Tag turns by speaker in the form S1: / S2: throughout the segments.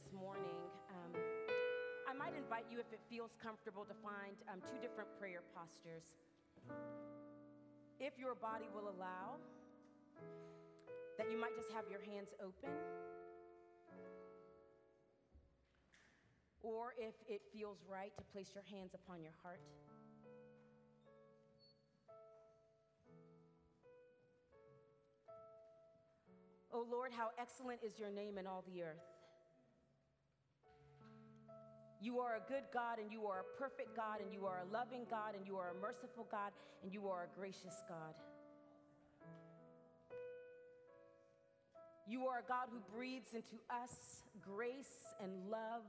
S1: this morning, um, I might invite you, if it feels comfortable, to find um, two different prayer postures. If your body will allow, that you might just have your hands open. Or if it feels right, to place your hands upon your heart. O oh Lord, how excellent is your name in all the earth. You are a good God, and you are a perfect God, and you are a loving God, and you are a merciful God, and you are a gracious God. You are a God who breathes into us grace and love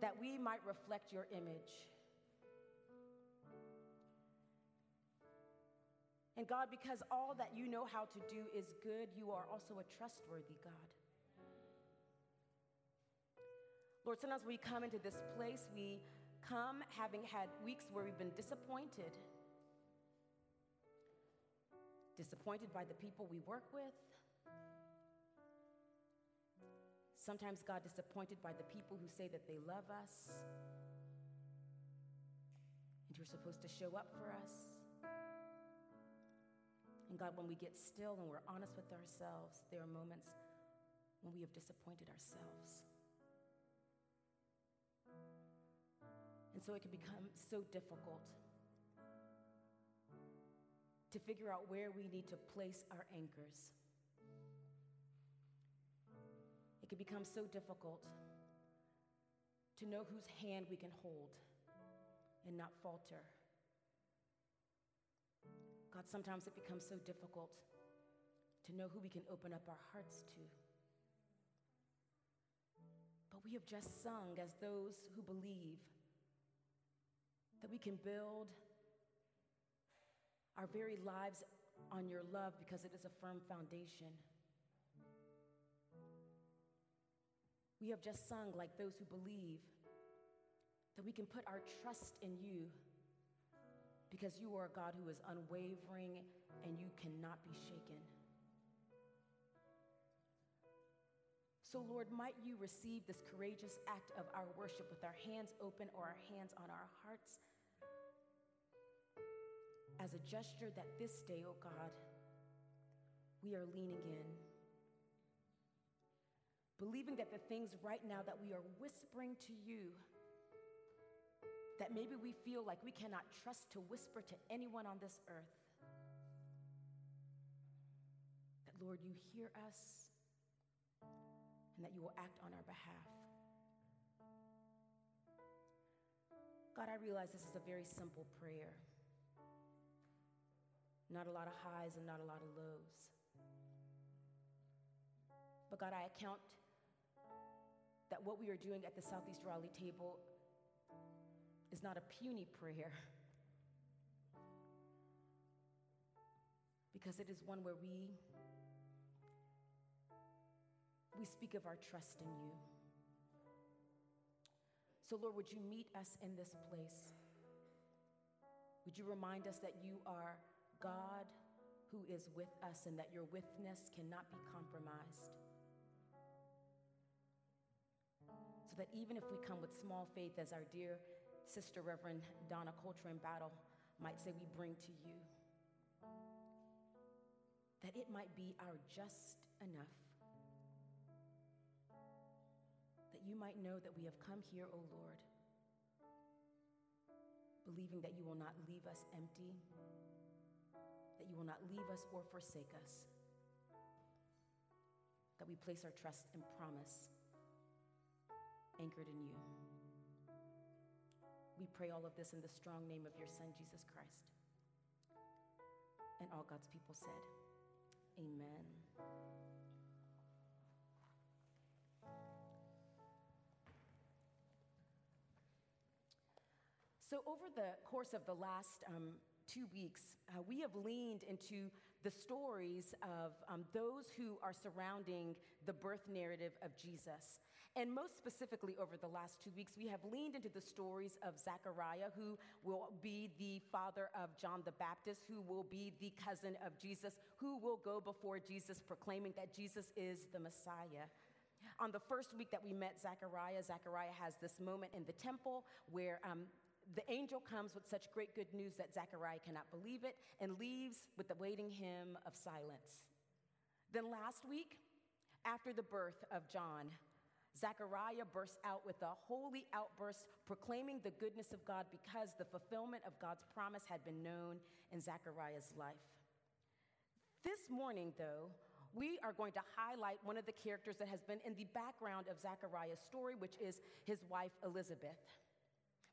S1: that we might reflect your image. And God, because all that you know how to do is good, you are also a trustworthy God. Lord, sometimes we come into this place, we come having had weeks where we've been disappointed. Disappointed by the people we work with. Sometimes, God, disappointed by the people who say that they love us and you're supposed to show up for us. And God, when we get still and we're honest with ourselves, there are moments when we have disappointed ourselves. And so it can become so difficult to figure out where we need to place our anchors. It can become so difficult to know whose hand we can hold and not falter. God, sometimes it becomes so difficult to know who we can open up our hearts to. But we have just sung as those who believe that we can build our very lives on your love because it is a firm foundation. We have just sung like those who believe that we can put our trust in you because you are a God who is unwavering and you cannot be shaken. So, Lord, might you receive this courageous act of our worship with our hands open or our hands on our hearts as a gesture that this day, oh God, we are leaning in. Believing that the things right now that we are whispering to you that maybe we feel like we cannot trust to whisper to anyone on this earth. That, Lord, you hear us and that you will act on our behalf. God, I realize this is a very simple prayer. Not a lot of highs and not a lot of lows. But God, I account that what we are doing at the Southeast Raleigh table is not a puny prayer, because it is one where we we speak of our trust in you. So, Lord, would you meet us in this place? Would you remind us that you are God who is with us and that your witness cannot be compromised? So that even if we come with small faith, as our dear Sister Reverend Donna Coltrane Battle might say we bring to you. That it might be our just enough. That you might know that we have come here, O Lord, believing that you will not leave us empty, that you will not leave us or forsake us, that we place our trust and promise anchored in you. We pray all of this in the strong name of your Son, Jesus Christ. And all God's people said, Amen. So, over the course of the last um, two weeks, uh, we have leaned into the stories of um, those who are surrounding the birth narrative of Jesus. And most specifically, over the last two weeks, we have leaned into the stories of Zechariah, who will be the father of John the Baptist, who will be the cousin of Jesus, who will go before Jesus proclaiming that Jesus is the Messiah. On the first week that we met Zechariah, Zechariah has this moment in the temple where um, the angel comes with such great good news that Zechariah cannot believe it and leaves with the waiting hymn of silence. Then last week, after the birth of John, Zechariah bursts out with a holy outburst proclaiming the goodness of God because the fulfillment of God's promise had been known in Zechariah's life. This morning, though, we are going to highlight one of the characters that has been in the background of Zechariah's story, which is his wife, Elizabeth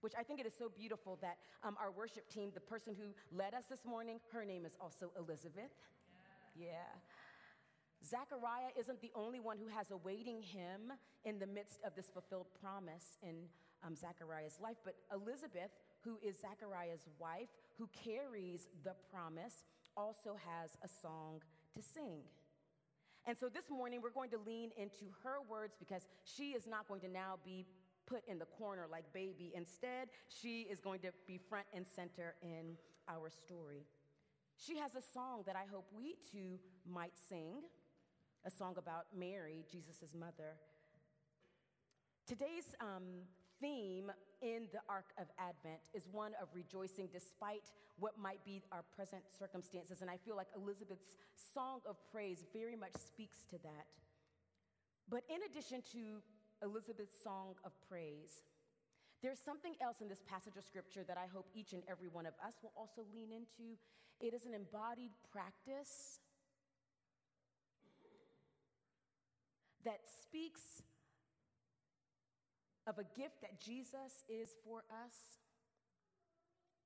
S1: which I think it is so beautiful that um, our worship team, the person who led us this morning, her name is also Elizabeth. Yeah. yeah. Zechariah isn't the only one who has awaiting him in the midst of this fulfilled promise in um, Zechariah's life, but Elizabeth, who is Zechariah's wife, who carries the promise, also has a song to sing. And so this morning, we're going to lean into her words because she is not going to now be put in the corner like baby. Instead, she is going to be front and center in our story. She has a song that I hope we too might sing, a song about Mary, Jesus' mother. Today's um, theme in the arc of Advent is one of rejoicing despite what might be our present circumstances. And I feel like Elizabeth's song of praise very much speaks to that. But in addition to Elizabeth's song of praise. There's something else in this passage of scripture that I hope each and every one of us will also lean into. It is an embodied practice that speaks of a gift that Jesus is for us,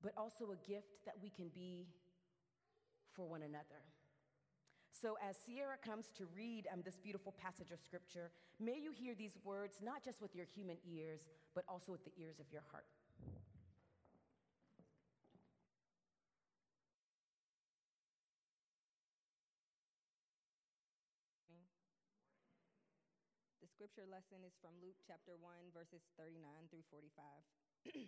S1: but also a gift that we can be for one another. So, as Sierra comes to read um, this beautiful passage of scripture, may you hear these words not just with your human ears, but also with the ears of your heart.
S2: The scripture lesson is from Luke chapter 1, verses 39 through 45.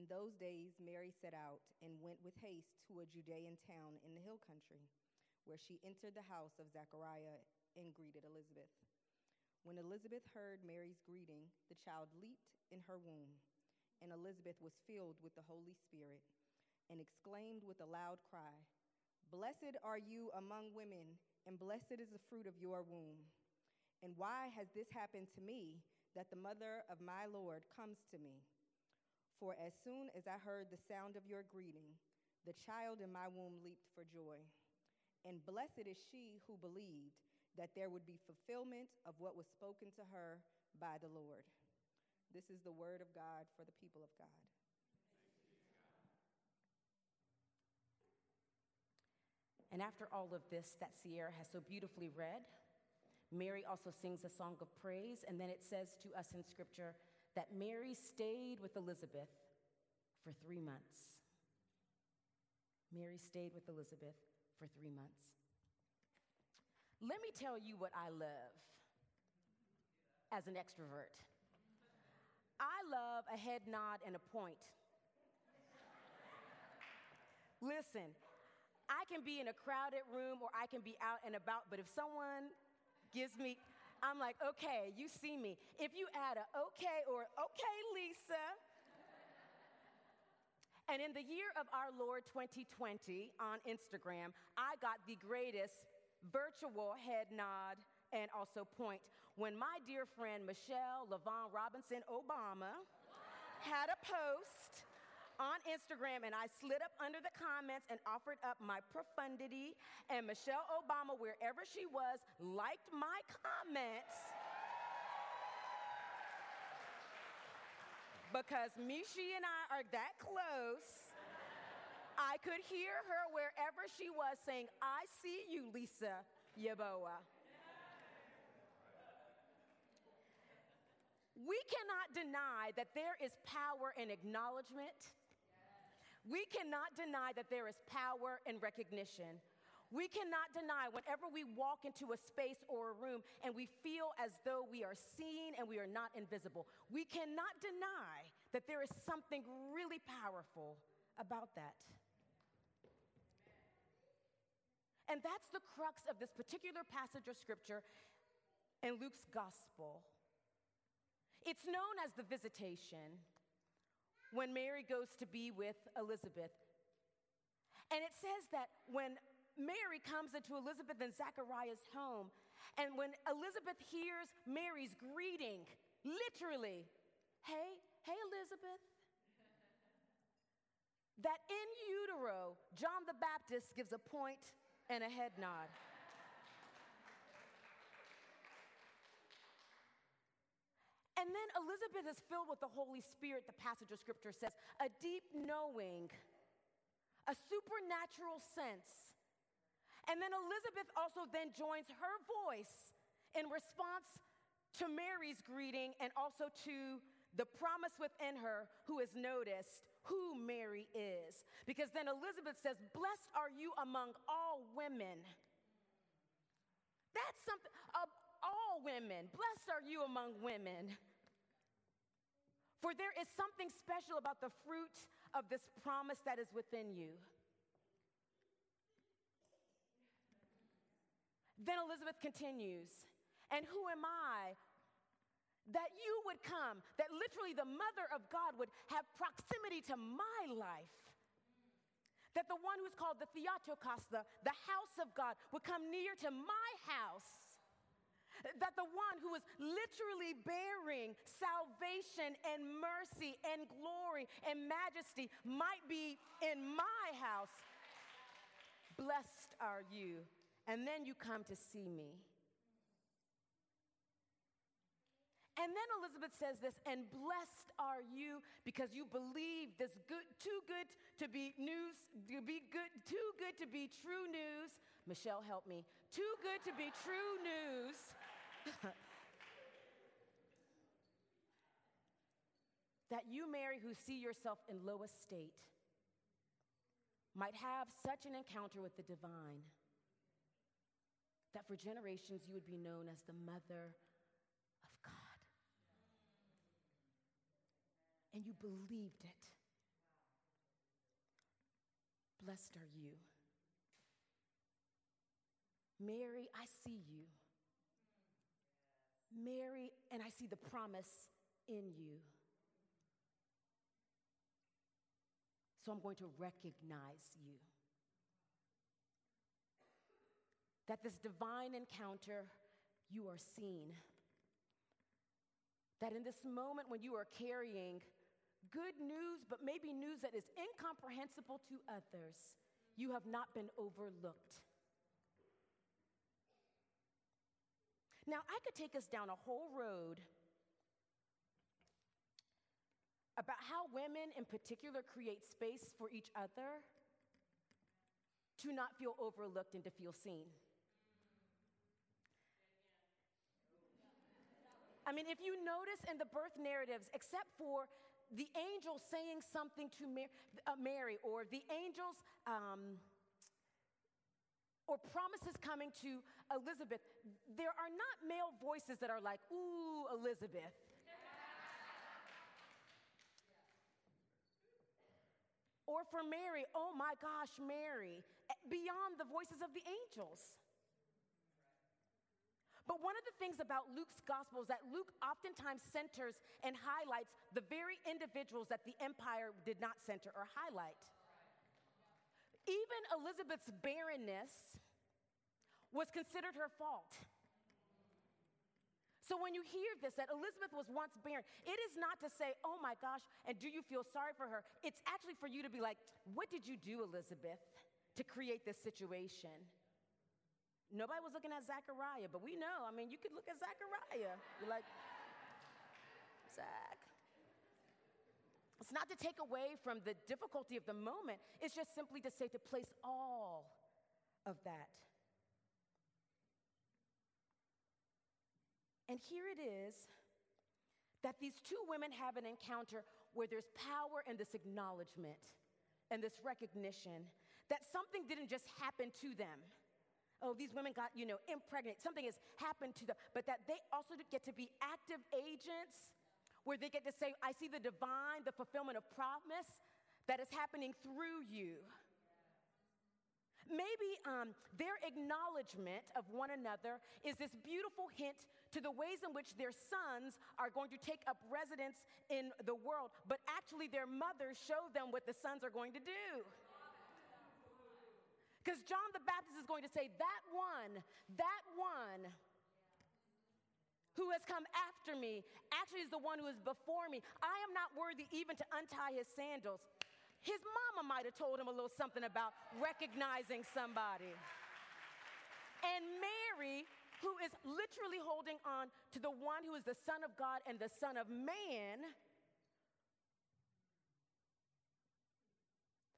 S2: in those days, Mary set out and went with haste to a Judean town in the hill country where she entered the house of Zechariah and greeted Elizabeth. When Elizabeth heard Mary's greeting, the child leaped in her womb, and Elizabeth was filled with the Holy Spirit and exclaimed with a loud cry, Blessed are you among women, and blessed is the fruit of your womb. And why has this happened to me that the mother of my Lord comes to me? For as soon as I heard the sound of your greeting, the child in my womb leaped for joy. And blessed is she who believed that there would be fulfillment of what was spoken to her by the Lord. This is the word of God for the people of God.
S1: And after all of this that Sierra has so beautifully read, Mary also sings a song of praise, and then it says to us in Scripture that Mary stayed with Elizabeth for three months. Mary stayed with Elizabeth for three months. Let me tell you what I love as an extrovert. I love a head nod and a point. Listen, I can be in a crowded room or I can be out and about, but if someone gives me, I'm like, okay, you see me. If you add a okay or okay, Lisa, and in the year of our Lord 2020 on Instagram, I got the greatest virtual head nod and also point. When my dear friend Michelle LaVaughn Robinson Obama had a post on Instagram and I slid up under the comments and offered up my profundity and Michelle Obama wherever she was liked my comments because Mishi and I are that close. I could hear her wherever she was saying, I see you, Lisa Yebuah. We cannot deny that there is power in acknowledgement. We cannot deny that there is power in recognition. We cannot deny whenever we walk into a space or a room and we feel as though we are seen and we are not invisible. We cannot deny that there is something really powerful about that. And that's the crux of this particular passage of scripture. in Luke's gospel. It's known as the visitation when Mary goes to be with Elizabeth. And it says that when Mary comes into Elizabeth and Zachariah's home, and when Elizabeth hears Mary's greeting, literally, hey, hey, Elizabeth, that in utero, John the Baptist gives a point and a head nod. And then Elizabeth is filled with the Holy Spirit, the passage of scripture says, a deep knowing, a supernatural sense. And then Elizabeth also then joins her voice in response to Mary's greeting and also to the promise within her who has noticed who Mary is. Because then Elizabeth says, Blessed are you among all women. That's something, of all women. Blessed are you among women. For there is something special about the fruit of this promise that is within you. Then Elizabeth continues, and who am I that you would come, that literally the mother of God would have proximity to my life? That the one who's called the Theotokos, the, the house of God, would come near to my house that the one who is literally bearing salvation and mercy and glory and majesty might be in my house. Blessed are you. And then you come to see me. And then Elizabeth says this, and blessed are you because you believe this good, too good to be news, to be good, too good to be true news. Michelle, help me. Too good to be true news that you, Mary, who see yourself in low estate, might have such an encounter with the divine that for generations you would be known as the mother of God. And you believed it. Blessed are you. Mary, I see you. Mary, and I see the promise in you. So I'm going to recognize you. That this divine encounter, you are seen. That in this moment when you are carrying good news, but maybe news that is incomprehensible to others, you have not been overlooked. Now, I could take us down a whole road about how women in particular create space for each other to not feel overlooked and to feel seen. I mean, if you notice in the birth narratives, except for the angel saying something to Mary, uh, Mary or the angels um, or promises coming to Elizabeth, there are not male voices that are like, ooh, Elizabeth. or for Mary, oh my gosh, Mary, eh, beyond the voices of the angels. But one of the things about Luke's gospel is that Luke oftentimes centers and highlights the very individuals that the empire did not center or highlight. Even Elizabeth's barrenness was considered her fault. So when you hear this, that Elizabeth was once barren, it is not to say, oh my gosh, and do you feel sorry for her? It's actually for you to be like, what did you do, Elizabeth, to create this situation? Nobody was looking at Zachariah, but we know. I mean, you could look at Zachariah. You're like, Zach. It's not to take away from the difficulty of the moment, it's just simply to say to place all of that. And here it is that these two women have an encounter where there's power in this acknowledgement and this recognition that something didn't just happen to them. Oh, these women got, you know, impregnated. Something has happened to them, but that they also get to be active agents where they get to say, I see the divine, the fulfillment of promise that is happening through you. Maybe um, their acknowledgement of one another is this beautiful hint to the ways in which their sons are going to take up residence in the world, but actually their mothers show them what the sons are going to do. Because John the Baptist is going to say, That one, that one who has come after me actually is the one who is before me. I am not worthy even to untie his sandals. His mama might have told him a little something about recognizing somebody. And Mary, who is literally holding on to the one who is the Son of God and the Son of Man,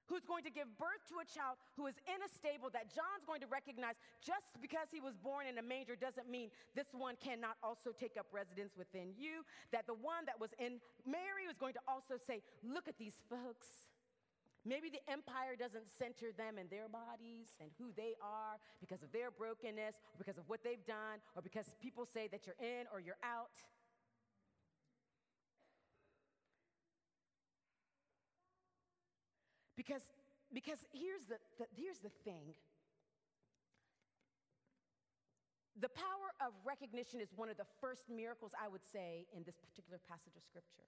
S1: who's going to give birth to a child who is in a stable that John's going to recognize just because he was born in a manger doesn't mean this one cannot also take up residence within you. That the one that was in Mary was going to also say, Look at these folks. Maybe the empire doesn't center them in their bodies and who they are because of their brokenness, or because of what they've done, or because people say that you're in or you're out. Because, because here's, the, the, here's the thing the power of recognition is one of the first miracles, I would say, in this particular passage of Scripture.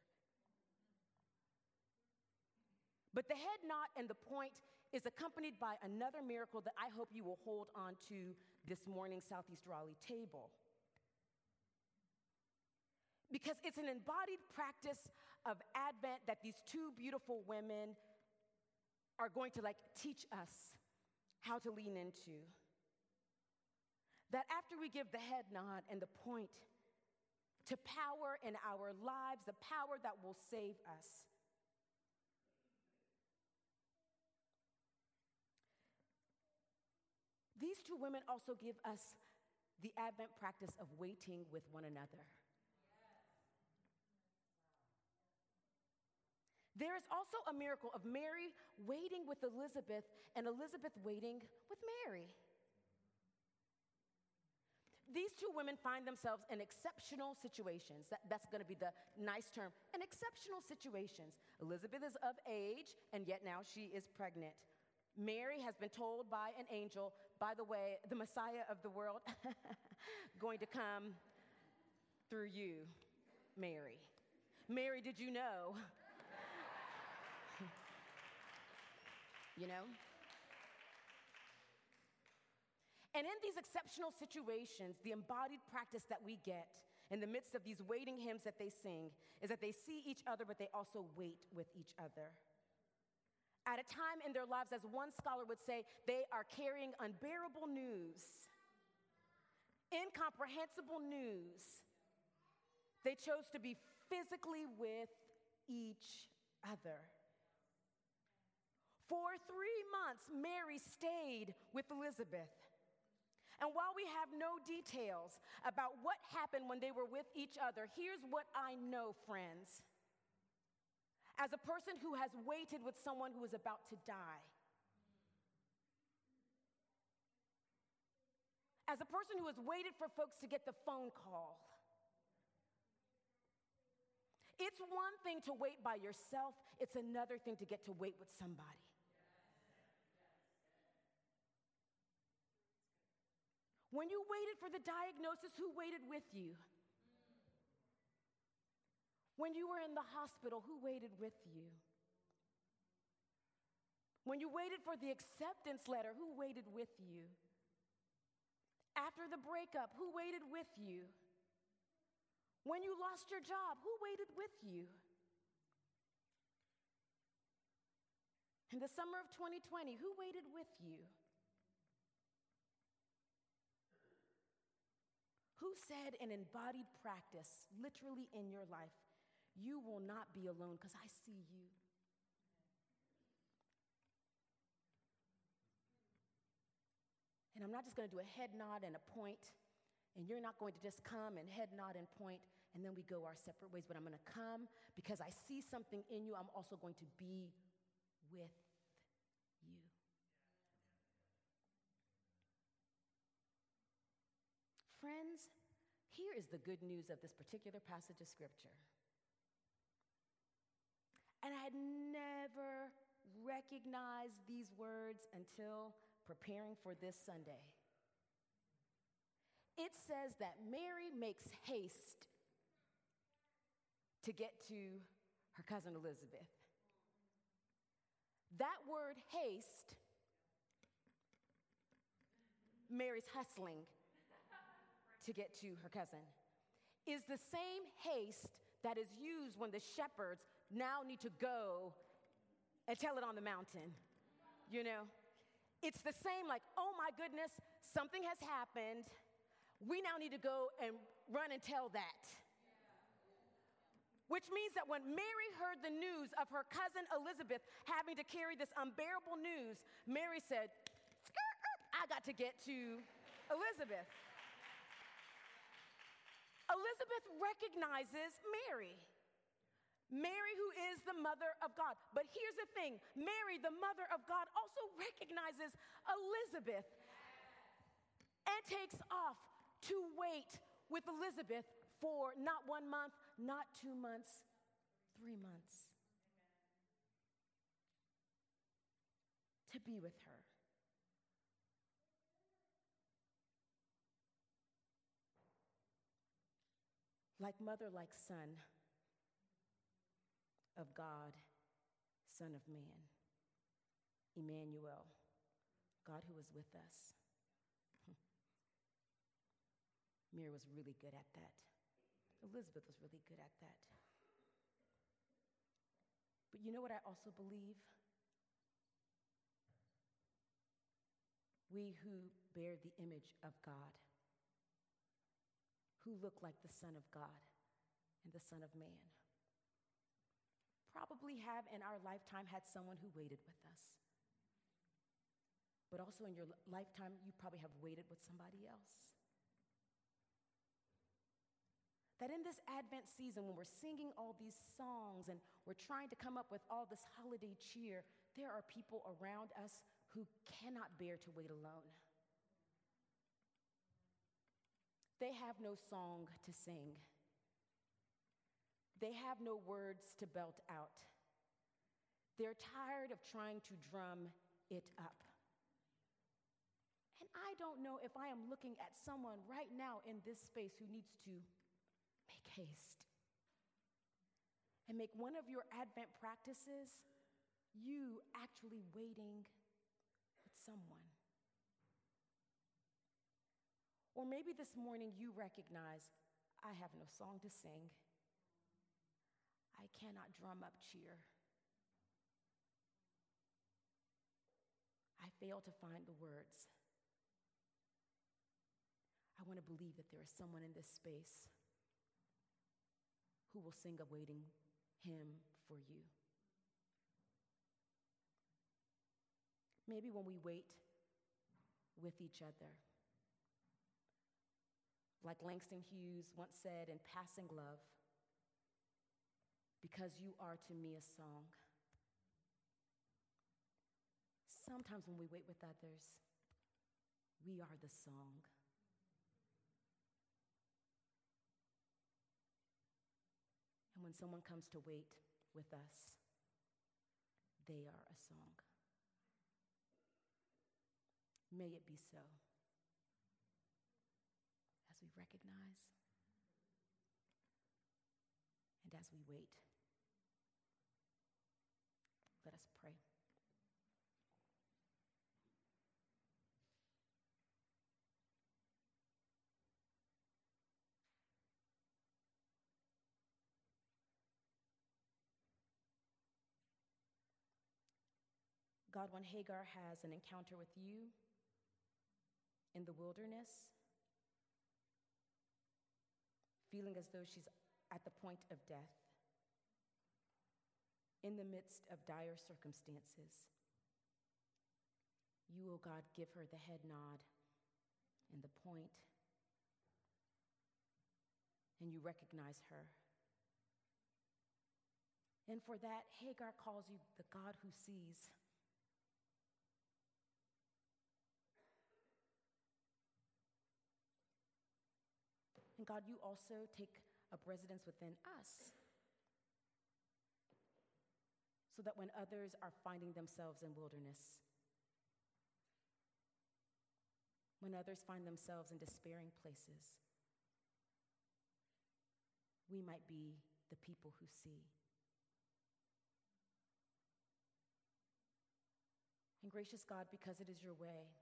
S1: But the head knot and the point is accompanied by another miracle that I hope you will hold on to this morning Southeast Raleigh table. Because it's an embodied practice of Advent that these two beautiful women are going to like teach us how to lean into. That after we give the head nod and the point to power in our lives, the power that will save us. These two women also give us the Advent practice of waiting with one another. There is also a miracle of Mary waiting with Elizabeth and Elizabeth waiting with Mary. These two women find themselves in exceptional situations. That, that's going to be the nice term. In exceptional situations. Elizabeth is of age, and yet now she is pregnant. Mary has been told by an angel, by the way, the Messiah of the world, going to come through you, Mary. Mary, did you know you know? And in these exceptional situations, the embodied practice that we get in the midst of these waiting hymns that they sing is that they see each other, but they also wait with each other. At a time in their lives, as one scholar would say, they are carrying unbearable news, incomprehensible news. They chose to be physically with each other. For three months, Mary stayed with Elizabeth. And while we have no details about what happened when they were with each other, here's what I know, friends. As a person who has waited with someone who is about to die, as a person who has waited for folks to get the phone call, it's one thing to wait by yourself, it's another thing to get to wait with somebody. When you waited for the diagnosis, who waited with you? When you were in the hospital, who waited with you? When you waited for the acceptance letter, who waited with you? After the breakup, who waited with you? When you lost your job, who waited with you? In the summer of 2020, who waited with you? Said an embodied practice, literally in your life, you will not be alone because I see you? And I'm not just going to do a head nod and a point, and you're not going to just come and head nod and point, and then we go our separate ways. But I'm going to come because I see something in you. I'm also going to be with you. Friends, here is the good news of this particular passage of Scripture. And I had never recognized these words until preparing for this Sunday, it says that Mary makes haste to get to her cousin Elizabeth. That word haste, Mary's hustling to get to her cousin, is the same haste that is used when the shepherds now need to go and tell it on the mountain. You know? It's the same, like, oh my goodness, something has happened. We now need to go and run and tell that. Which means that when Mary heard the news of her cousin Elizabeth having to carry this unbearable news, Mary said, I got to get to Elizabeth. Elizabeth recognizes Mary. Mary, who is the mother of God. But here's the thing Mary, the mother of God, also recognizes Elizabeth and takes off to wait with Elizabeth for not one month, not two months, three months. To be with her. Like mother, like son of God, Son of Man, Emmanuel, God who is with us. Mary was really good at that. Elizabeth was really good at that. But you know what I also believe? We who bear the image of God, who look like the Son of God and the Son of Man, probably have in our lifetime had someone who waited with us. But also in your lifetime, you probably have waited with somebody else. That in this Advent season, when we're singing all these songs and we're trying to come up with all this holiday cheer, there are people around us who cannot bear to wait alone. They have no song to sing, they have no words to belt out. They're tired of trying to drum it up. And I don't know if I am looking at someone right now in this space who needs to make haste. And make one of your Advent practices you actually waiting with someone. Or maybe this morning you recognize I have no song to sing, I cannot drum up cheer. I fail to find the words. I want to believe that there is someone in this space who will sing awaiting him for you. Maybe when we wait with each other, like Langston Hughes once said in Passing Love, because you are to me a song. Sometimes when we wait with others, we are the song. And when someone comes to wait with us, they are a song. May it be so. Recognize and as we wait, let us pray. God, when Hagar has an encounter with you in the wilderness, feeling as though she's at the point of death, in the midst of dire circumstances, you, O oh God, give her the head nod and the point, and you recognize her. And for that, Hagar calls you the God who sees. God, you also take up residence within us. So that when others are finding themselves in wilderness, when others find themselves in despairing places, we might be the people who see. And gracious God, because it is your way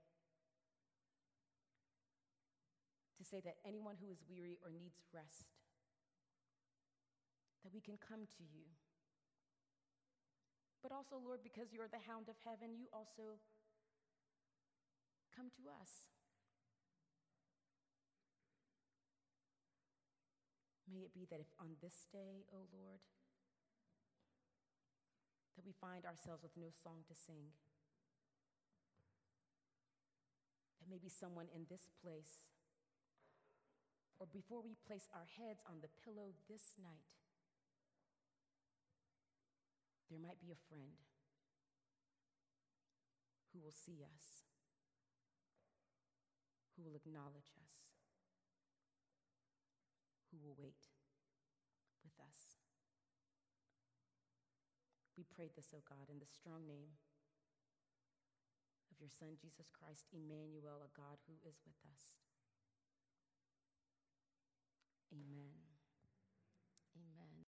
S1: to say that anyone who is weary or needs rest, that we can come to you. But also, Lord, because you're the hound of heaven, you also come to us. May it be that if on this day, O oh Lord, that we find ourselves with no song to sing, that maybe someone in this place, or before we place our heads on the pillow this night, there might be a friend who will see us, who will acknowledge us who will wait with us. We prayed this, O oh God, in the strong name of your Son, Jesus Christ, Emmanuel, a God who is with us. Amen.